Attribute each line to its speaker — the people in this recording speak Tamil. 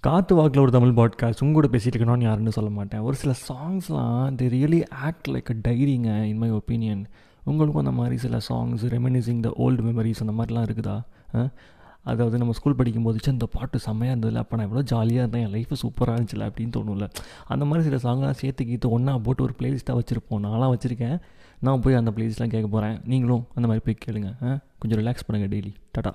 Speaker 1: காற்று வாக்கில் ஒரு தமிழ் பாட்காஸ்ட் உங்க கூட பேசிகிட்டு இருக்கணும்னு யாருன்னு சொல்ல மாட்டேன். ஒரு சில சாங்ஸ்லாம் they really act like a tiring in my opinion உங்களுக்கும் அந்த மாதிரி சில songs reminiscing the old memories அந்த மாதிரிலாம் இருக்குதா? ஆ? அதாவது நம்ம ஸ்கூல் படிக்கும்போது ச்சே, இந்த பாட்டு செம்மையாக இருந்ததில்ல அப்போ நான் எவ்வளோ ஜாலியாக இருந்தேன் என் லைஃப் சூப்பராக இருந்துச்சுல அப்படின்னு தோணும்ல. அந்த மாதிரி சில சாங்லாம் சேர்த்து கீத்து ஒன்றா போட்டு ஒரு பிளேலிஸ்ட்டாக வச்சுருப்போம். நான்லாம் வச்சுருக்கேன். நான் போய் அந்த பிளேலிஸ்ட்லாம் கேட்க போகிறேன் நீங்களும் அந்த மாதிரி போய் கேளுங்க. கொஞ்சம் ரிலாக்ஸ் பண்ணுங்கள் டெய்லி டாட்டா